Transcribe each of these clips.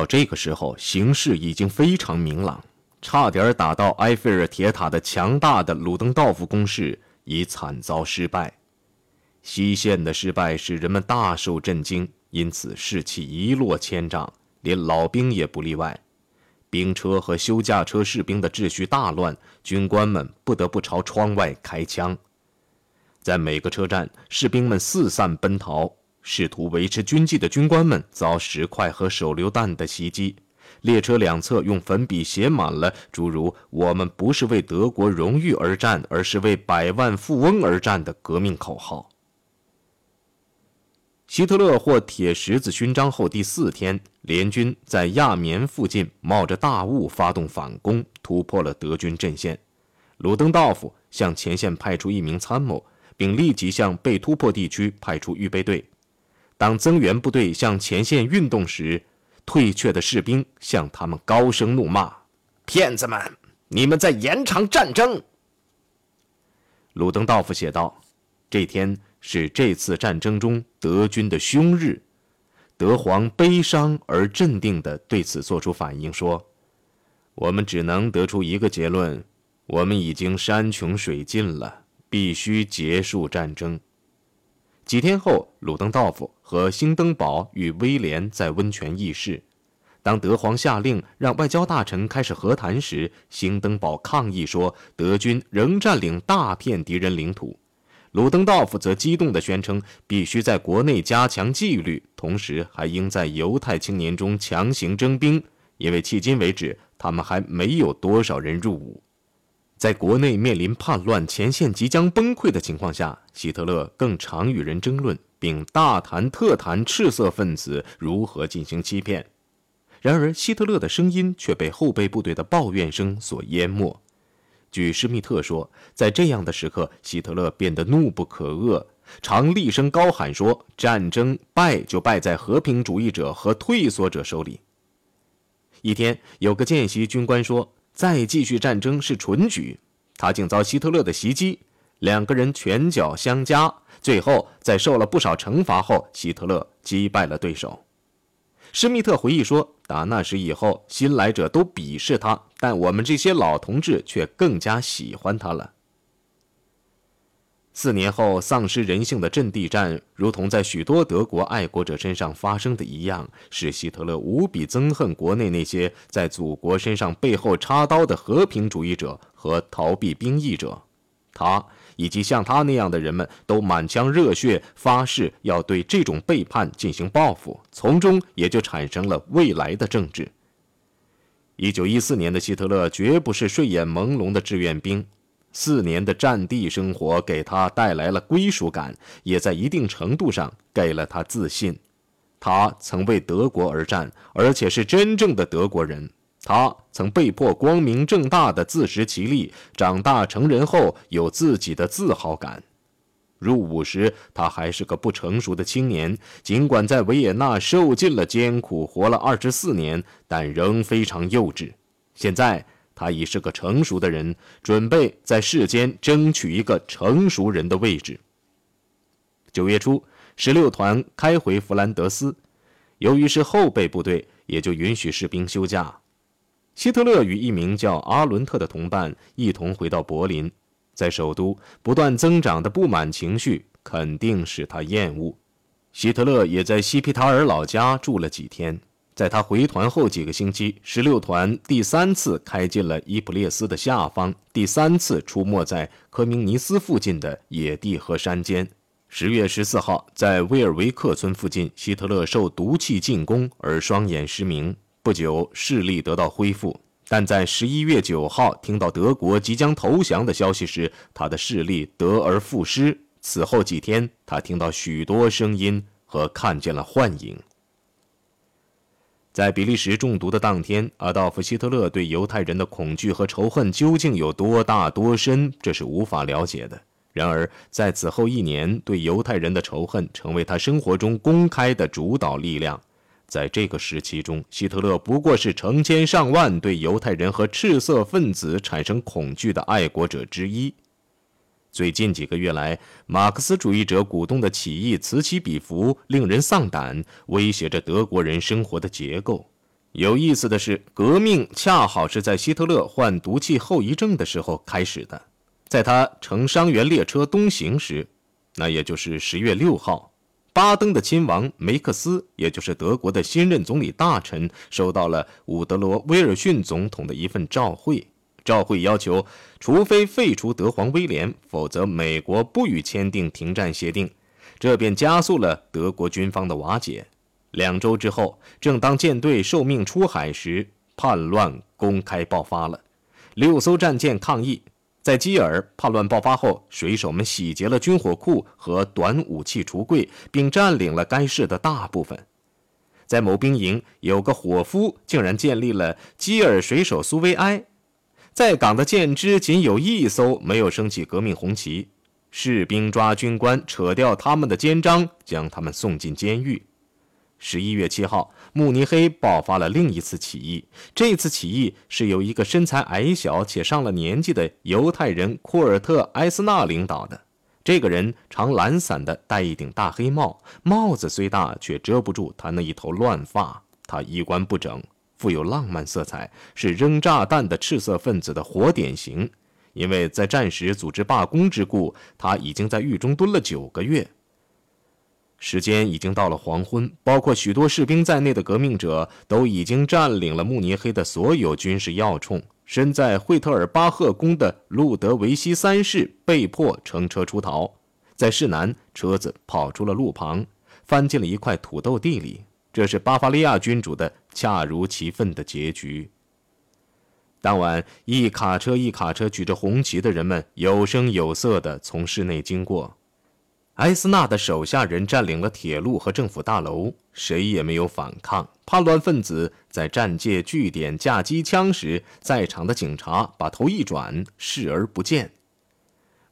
到这个时候，形势已经非常明朗，差点打到埃菲尔铁塔的强大的鲁登道夫攻势已惨遭失败。西线的失败使人们大受震惊，因此士气一落千丈，连老兵也不例外。兵车和休驾车士兵的秩序大乱，军官们不得不朝窗外开枪。在每个车站，士兵们四散奔逃，试图维持军纪的军官们遭石块和手榴弹的袭击。列车两侧用粉笔写满了诸如“我们不是为德国荣誉而战，而是为百万富翁而战”的革命口号。希特勒获铁十字勋章后第四天，联军在亚眠附近冒着大雾发动反攻，突破了德军阵线。鲁登道夫向前线派出一名参谋，并立即向被突破地区派出预备队。当增援部队向前线运动时，退却的士兵向他们高声怒骂：“骗子们，你们在延长战争！”鲁登道夫写道：“这天。”是这次战争中德军的凶日，德皇悲伤而镇定地对此作出反应，说：“我们只能得出一个结论：我们已经山穷水尽了，必须结束战争。”几天后，鲁登道夫和兴登堡与威廉在温泉议事。当德皇下令让外交大臣开始和谈时，兴登堡抗议说：“德军仍占领大片敌人领土。”鲁登道夫则激动地宣称，必须在国内加强纪律，同时还应在犹太青年中强行征兵，因为迄今为止他们还没有多少人入伍。在国内面临叛乱、前线即将崩溃的情况下，希特勒更常与人争论，并大谈特谈赤色分子如何进行欺骗。然而，希特勒的声音却被后备部队的抱怨声所淹没。据施密特说，在这样的时刻，希特勒变得怒不可遏，常厉声高喊说：“战争败就败在和平主义者和退缩者手里。”一天，有个见习军官说：“再继续战争是蠢举。”他竟遭希特勒的袭击，两个人拳脚相加，最后在受了不少惩罚后，希特勒击败了对手。施密特回忆说：“打那时以后，新来者都鄙视他，但我们这些老同志却更加喜欢他了。”四年后，丧失人性的阵地战，如同在许多德国爱国者身上发生的一样，使希特勒无比憎恨国内那些在祖国身上背后插刀的和平主义者和逃避兵役者。他。以及像他那样的人们都满腔热血发誓要对这种背叛进行报复，从中也就产生了未来的政治。一九一四年的希特勒绝不是睡眼朦胧的志愿兵，四年的战地生活给他带来了归属感，也在一定程度上给了他自信。他曾为德国而战，而且是真正的德国人。他曾被迫光明正大的自食其力，长大成人后有自己的自豪感。入伍时，他还是个不成熟的青年，尽管在维也纳受尽了艰苦，活了二十四年，但仍非常幼稚。现在，他已是个成熟的人，准备在世间争取一个成熟人的位置。九月初，十六团开回弗兰德斯，由于是后备部队，也就允许士兵休假。希特勒与一名叫阿伦特的同伴一同回到柏林，在首都不断增长的不满情绪肯定使他厌恶。希特勒也在西皮塔尔老家住了几天。在他回团后几个星期，十六团第三次开进了伊普列斯的下方，第三次出没在科明尼斯附近的野地和山间。十月十四号，在威尔维克村附近，希特勒受毒气进攻而双眼失明。不久，视力得到恢复，但在十一月九号听到德国即将投降的消息时，他的视力得而复失。此后几天，他听到许多声音和看见了幻影。在比利时中毒的当天，阿道夫·希特勒对犹太人的恐惧和仇恨究竟有多大多深，这是无法了解的。然而，在此后一年，对犹太人的仇恨成为他生活中公开的主导力量。在这个时期中，希特勒不过是成千上万对犹太人和赤色分子产生恐惧的爱国者之一。最近几个月来，马克思主义者鼓动的起义此起彼伏，令人丧胆，威胁着德国人生活的结构。有意思的是，革命恰好是在希特勒患毒气后遗症的时候开始的。在他乘伤员列车东行时，那也就是十月六号，巴登的亲王梅克斯，也就是德国的新任总理大臣，收到了伍德罗·威尔逊总统的一份照会。照会要求，除非废除德皇威廉，否则美国不予签订停战协定。这便加速了德国军方的瓦解。两周之后，正当舰队受命出海时，叛乱公开爆发了。六艘战舰抗议，在基尔叛乱爆发后，水手们洗劫了军火库和短武器橱柜，并占领了该市的大部分。在某兵营，有个伙夫竟然建立了基尔水手苏维埃。在港的舰只仅有一艘没有升起革命红旗，士兵抓军官，扯掉他们的肩章，将他们送进监狱。十一月七号，慕尼黑爆发了另一次起义。这次起义是由一个身材矮小且上了年纪的犹太人库尔特·埃斯纳领导的。这个人常懒散地戴一顶大黑帽，帽子虽大，却遮不住他那一头乱发。他衣冠不整，富有浪漫色彩，是扔炸弹的赤色分子的活典型。因为在战时组织罢工之故，他已经在狱中蹲了九个月。时间已经到了黄昏，包括许多士兵在内的革命者都已经占领了慕尼黑的所有军事要冲。身在惠特尔巴赫宫的路德维希三世被迫乘车出逃，在市南，车子跑出了路旁，翻进了一块土豆地里。这是巴伐利亚君主的恰如其分的结局。当晚，一卡车一卡车举着红旗的人们有声有色地从市内经过。埃斯纳的手下人占领了铁路和政府大楼，谁也没有反抗。叛乱分子在战界据点架机枪时，在场的警察把头一转，视而不见。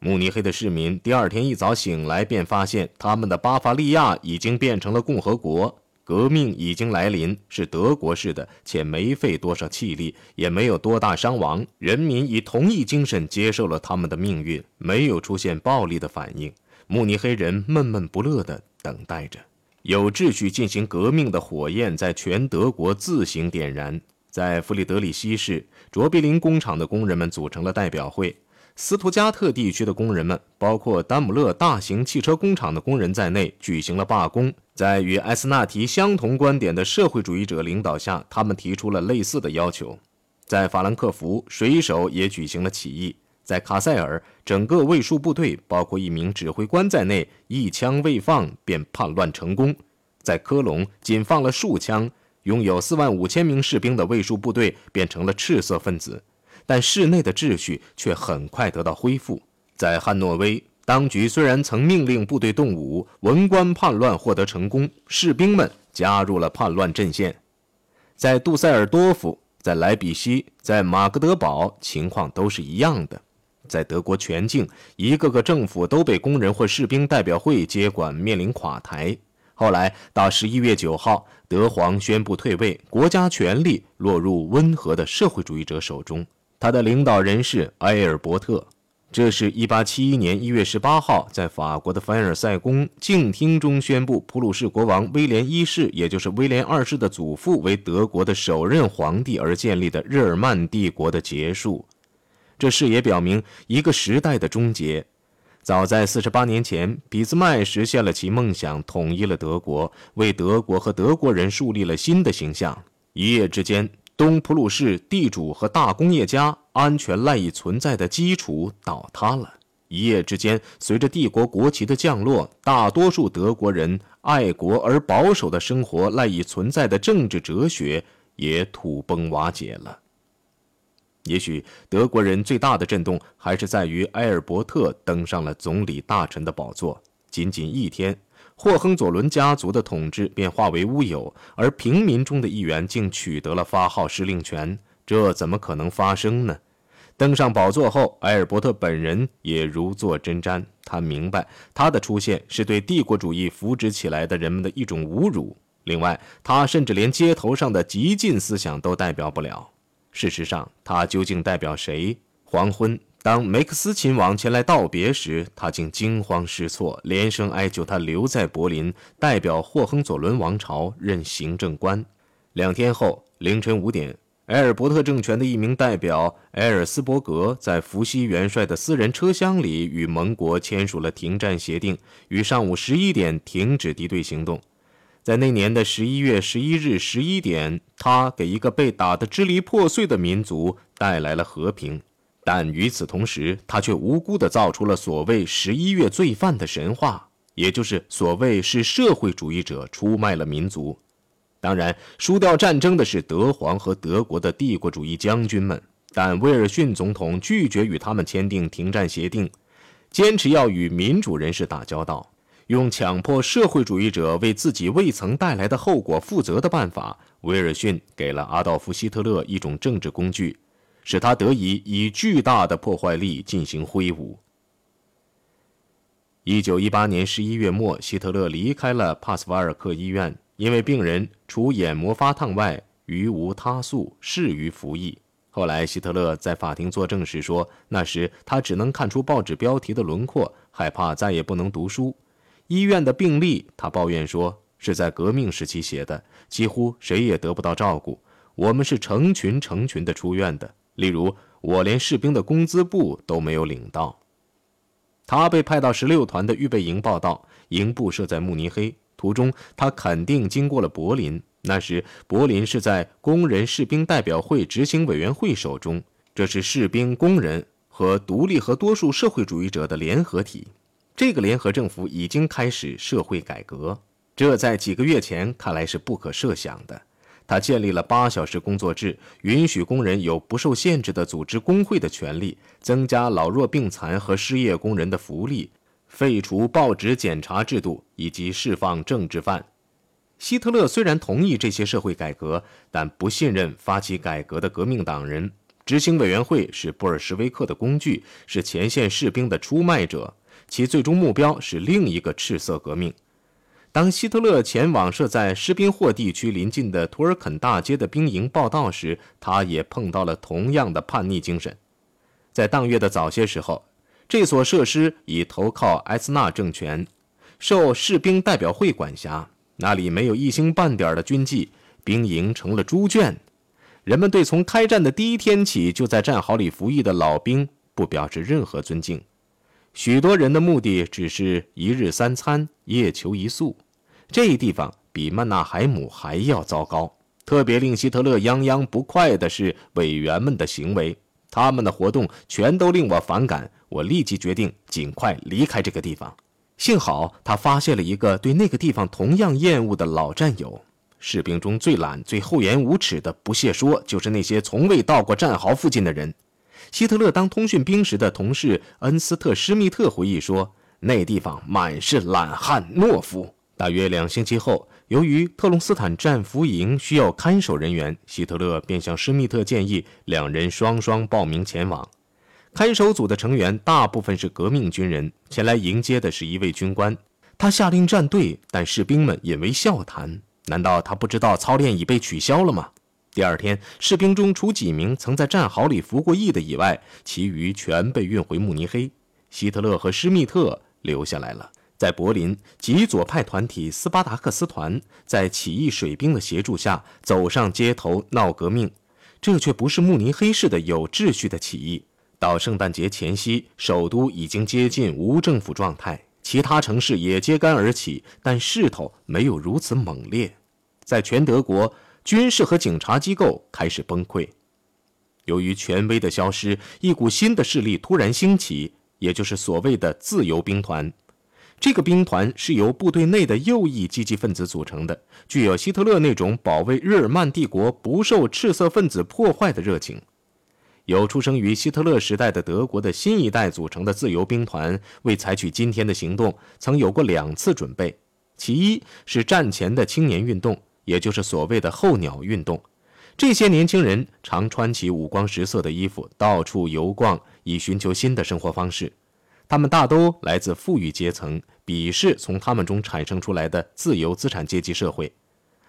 慕尼黑的市民第二天一早醒来，便发现他们的巴伐利亚已经变成了共和国，革命已经来临，是德国式的，且没费多少气力，也没有多大伤亡。人民以同一精神接受了他们的命运，没有出现暴力的反应。慕尼黑人闷闷不乐地等待着，有秩序进行革命的火焰在全德国自行点燃。在弗里德里希市，卓别林工厂的工人们组成了代表会。斯图加特地区的工人们，包括丹姆勒大型汽车工厂的工人在内，举行了罢工。在与埃斯纳提相同观点的社会主义者领导下，他们提出了类似的要求。在法兰克福，水手也举行了起义。在卡塞尔，整个卫戍部队，包括一名指挥官在内，一枪未放便叛乱成功。在科隆，仅放了数枪，拥有四万五千名士兵的卫戍部队变成了赤色分子，但市内的秩序却很快得到恢复。在汉诺威，当局虽然曾命令部队动武，文官叛乱获得成功，士兵们加入了叛乱阵线。在杜塞尔多夫，在莱比锡，在马格德堡，情况都是一样的。在德国全境，一个个政府都被工人或士兵代表会接管，面临垮台。后来到十一月九号，德皇宣布退位，国家权力落入温和的社会主义者手中。他的领导人是埃尔伯特。这是一八七一年一月十八号在法国的凡尔赛宫静厅中宣布普鲁士国王威廉一世，也就是威廉二世的祖父，为德国的首任皇帝而建立的日耳曼帝国的结束。这事也表明一个时代的终结。早在四十八年前，俾斯麦实现了其梦想，统一了德国，为德国和德国人树立了新的形象。一夜之间，东普鲁士地主和大工业家安全赖以存在的基础倒塌了。一夜之间，随着帝国国旗的降落，大多数德国人爱国而保守的生活赖以存在的政治哲学也土崩瓦解了。也许德国人最大的震动还是在于埃尔伯特登上了总理大臣的宝座。仅仅一天，霍亨佐伦家族的统治便化为乌有，而平民中的一员竟取得了发号施令权。这怎么可能发生呢？登上宝座后，埃尔伯特本人也如坐针毡。他明白，他的出现是对帝国主义扶植起来的人们的一种侮辱。另外，他甚至连街头上的激进思想都代表不了。事实上，他究竟代表谁？黄昏，当梅克斯亲王前来道别时，他竟惊慌失措，连声哀求他留在柏林，代表霍亨佐伦王朝任行政官。两天后，凌晨五点，埃尔伯特政权的一名代表埃尔斯伯格在伏羲元帅的私人车厢里与盟国签署了停战协定，于上午十一点停止敌对行动。在那年的十一月十一日十一点，他给一个被打得支离破碎的民族带来了和平。但与此同时，他却无辜地造出了所谓“十一月罪犯”的神话，也就是所谓是社会主义者出卖了民族。当然，输掉战争的是德皇和德国的帝国主义将军们，但威尔逊总统拒绝与他们签订停战协定，坚持要与民主人士打交道。用强迫社会主义者为自己未曾带来的后果负责的办法，威尔逊给了阿道夫·希特勒一种政治工具，使他得以以巨大的破坏力进行挥舞。一九一八年十一月末，希特勒离开了帕斯瓦尔克医院，因为病人除眼膜发烫外，余无他诉，适于服役。后来，希特勒在法庭作证时说，那时他只能看出报纸标题的轮廓，害怕再也不能读书。医院的病历，他抱怨说是在革命时期写的，几乎谁也得不到照顾。我们是成群成群的出院的，例如我连士兵的工资簿都没有领到。他被派到十六团的预备营报道，营部设在慕尼黑，途中他肯定经过了柏林。那时柏林是在工人士兵代表会执行委员会手中，这是士兵、工人和独立和多数社会主义者的联合体。这个联合政府已经开始社会改革，这在几个月前看来是不可设想的。他建立了八小时工作制，允许工人有不受限制的组织工会的权利，增加老弱病残和失业工人的福利，废除报纸检查制度，以及释放政治犯。希特勒虽然同意这些社会改革，但不信任发起改革的革命党人。执行委员会是布尔什维克的工具，是前线士兵的出卖者。其最终目标是另一个赤色革命。当希特勒前往设在施宾霍地区临近的图尔肯大街的兵营报道时，他也碰到了同样的叛逆精神。在当月的早些时候，这所设施已投靠埃斯纳政权，受士兵代表会管辖。那里没有一星半点的军纪，兵营成了猪圈。人们对从开战的第一天起就在战壕里服役的老兵不表示任何尊敬。许多人的目的只是一日三餐，夜求一宿。这地方比曼纳海姆还要糟糕。特别令希特勒泱泱不快的是委员们的行为，他们的活动全都令我反感。我立即决定尽快离开这个地方。幸好他发现了一个对那个地方同样厌恶的老战友。士兵中最懒、最厚颜无耻的，不屑说，就是那些从未到过战壕附近的人。希特勒当通讯兵时的同事恩斯特·施密特回忆说：“那地方满是懒汉、懦夫。”大约两星期后，由于特隆斯坦战俘营需要看守人员，希特勒便向施密特建议两人双双报名前往。看守组的成员大部分是革命军人，前来迎接的是一位军官。他下令站队，但士兵们引为笑谈。难道他不知道操练已被取消了吗？第二天，士兵中除几名曾在战壕里服过役的以外，其余全被运回慕尼黑。希特勒和施密特留下来了。在柏林，极左派团体斯巴达克斯团在起义水兵的协助下走上街头闹革命。这却不是慕尼黑式的有秩序的起义。到圣诞节前夕，首都已经接近无政府状态，其他城市也揭竿而起，但势头没有如此猛烈。在全德国。军事和警察机构开始崩溃。由于权威的消失，一股新的势力突然兴起，也就是所谓的自由兵团。这个兵团是由部队内的右翼积极分子组成的，具有希特勒那种保卫日耳曼帝国不受赤色分子破坏的热情。由出生于希特勒时代的德国的新一代组成的自由兵团，为采取今天的行动，曾有过两次准备。其一是战前的青年运动。也就是所谓的候鸟运动，这些年轻人常穿起五光十色的衣服，到处游逛，以寻求新的生活方式。他们大都来自富裕阶层，鄙视从他们中产生出来的自由资产阶级社会。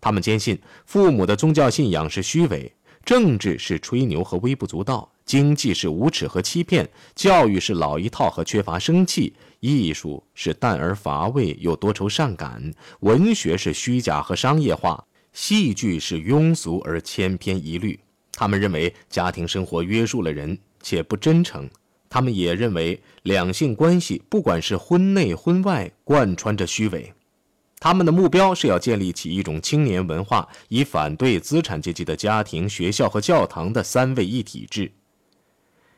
他们坚信父母的宗教信仰是虚伪，政治是吹牛和微不足道，经济是无耻和欺骗，教育是老一套和缺乏生气。艺术是淡而乏味又多愁善感，文学是虚假和商业化，戏剧是庸俗而千篇一律。他们认为家庭生活约束了人，且不真诚。他们也认为两性关系，不管是婚内婚外，贯穿着虚伪。他们的目标是要建立起一种青年文化，以反对资产阶级的家庭、学校和教堂的三位一体制。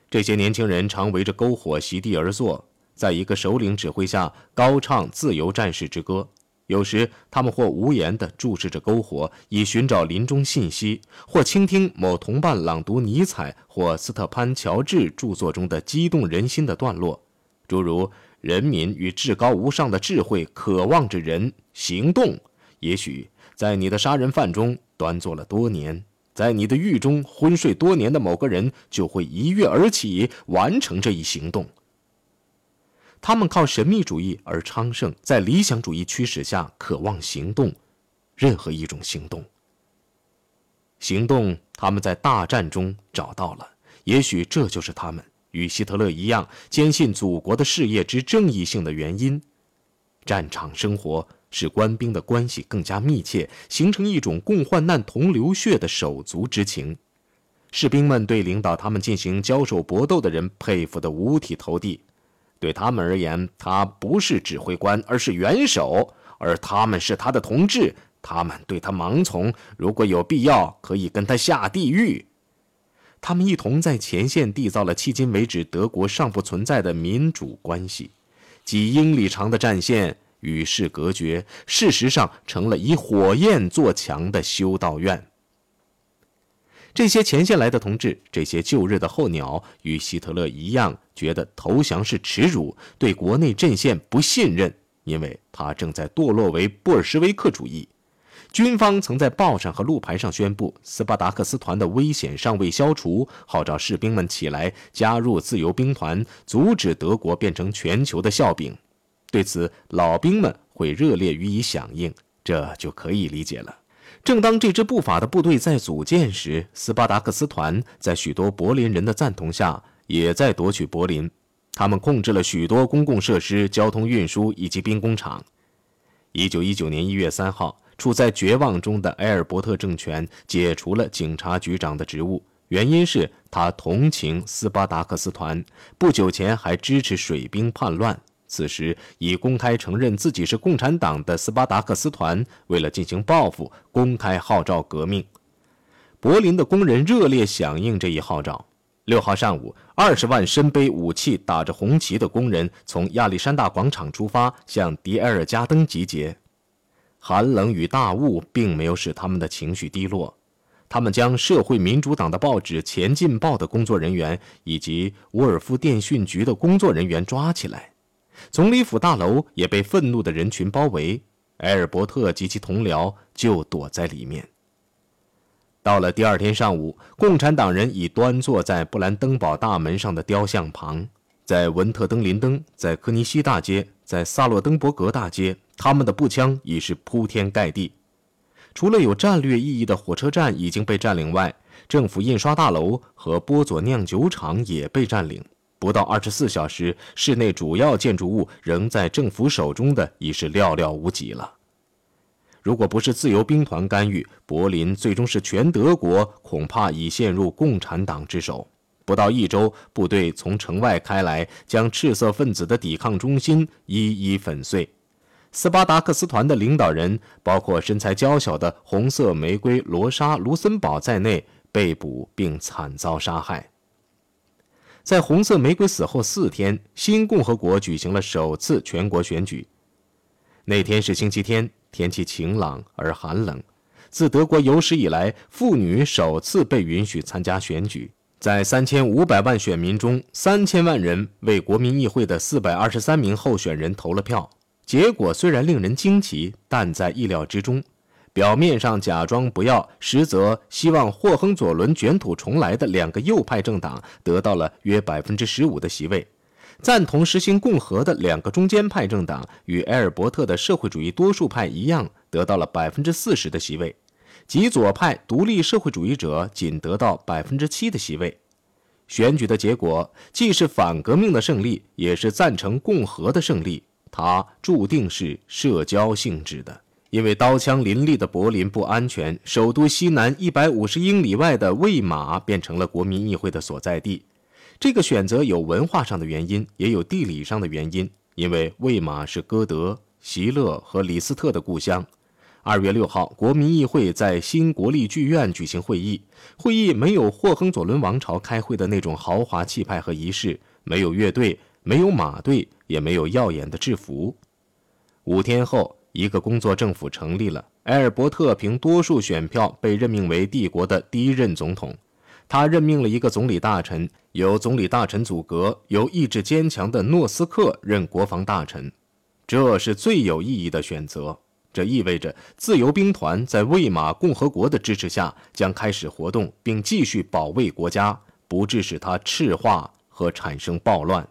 这些年轻人常围着篝火席地而坐，在一个首领指挥下高唱自由战士之歌。有时，他们或无言地注视着篝火，以寻找林中信息；或倾听某同伴朗读尼采或斯特潘乔治著作中的激动人心的段落，诸如。人民与至高无上的智慧渴望着人行动。也许在你的杀人犯中端坐了多年，在你的狱中昏睡多年的某个人就会一跃而起，完成这一行动。他们靠神秘主义而昌盛，在理想主义驱使下渴望行动，任何一种行动。行动，他们在大战中找到了。也许这就是他们。与希特勒一样坚信祖国的事业之正义性的原因，战场生活使官兵的关系更加密切，形成一种共患难同流血的手足之情。士兵们对领导他们进行交手搏斗的人佩服得五体投地。对他们而言，他不是指挥官，而是元首，而他们是他的同志。他们对他盲从，如果有必要，可以跟他下地狱。他们一同在前线缔造了迄今为止德国尚不存在的民主关系，几英里长的战线与世隔绝，事实上成了以火焰做墙的修道院。这些前线来的同志，这些旧日的候鸟，与希特勒一样，觉得投降是耻辱，对国内阵线不信任，因为他正在堕落为布尔什维克主义。军方曾在报上和路牌上宣布，斯巴达克斯团的危险尚未消除，号召士兵们起来加入自由兵团，阻止德国变成全球的笑柄。对此，老兵们会热烈予以响应，这就可以理解了。正当这支不法的部队在组建时，斯巴达克斯团在许多柏林人的赞同下，也在夺取柏林。他们控制了许多公共设施、交通运输以及兵工厂。一九一九年一月三号。处在绝望中的埃尔伯特政权解除了警察局长的职务，原因是他同情斯巴达克斯团，不久前还支持水兵叛乱。此时已公开承认自己是共产党的斯巴达克斯团，为了进行报复，公开号召革命。柏林的工人热烈响应这一号召。六号上午，二十万身背武器、打着红旗的工人从亚历山大广场出发，向迪埃尔加登集结。寒冷与大雾并没有使他们的情绪低落，他们将社会民主党的报纸《前进报》的工作人员以及沃尔夫电讯局的工作人员抓起来，总理府大楼也被愤怒的人群包围，埃尔伯特及其同僚就躲在里面。到了第二天上午，共产党人已端坐在布兰登堡大门上的雕像旁，在文特登林登，在科尼西大街，在萨洛登伯格大街。他们的步枪已是铺天盖地，除了有战略意义的火车站已经被占领外，政府印刷大楼和波佐酿酒厂也被占领。不到二十四小时，市内主要建筑物仍在政府手中的已是寥寥无几了。如果不是自由兵团干预，柏林最终是全德国，恐怕已陷入共产党之手。不到一周，部队从城外开来，将赤色分子的抵抗中心一一粉碎。斯巴达克斯团的领导人，包括身材娇小的红色玫瑰罗莎·卢森堡在内，被捕并惨遭杀害。在红色玫瑰死后四天，新共和国举行了首次全国选举。那天是星期天，天气晴朗而寒冷。自德国有史以来，妇女首次被允许参加选举。在三千五百万选民中，三千万人为国民议会的四百二十三名候选人投了票。结果虽然令人惊奇，但在意料之中。表面上假装不要，实则希望霍亨佐伦卷土重来的两个右派政党得到了约百分之十五的席位，赞同实行共和的两个中间派政党与埃尔伯特的社会主义多数派一样，得到了百分之四十的席位，极左派独立社会主义者仅得到百分之七的席位。选举的结果既是反革命的胜利，也是赞成共和的胜利。它注定是社交性质的，因为刀枪林立的柏林不安全，首都西南一百五十英里外的魏玛变成了国民议会的所在地。这个选择有文化上的原因，也有地理上的原因。因为魏玛是歌德、席勒和李斯特的故乡。二月六号，国民议会在新国立剧院举行会议。会议没有霍亨佐伦王朝开会的那种豪华气派和仪式，没有乐队，没有马队，也没有耀眼的制服。五天后。一个工作政府成立了，埃尔伯特凭多数选票被任命为帝国的第一任总统。他任命了一个总理大臣，由总理大臣组阁，由意志坚强的诺斯克任国防大臣。这是最有意义的选择。这意味着自由兵团在魏玛共和国的支持下将开始活动，并继续保卫国家，不致使它赤化和产生暴乱。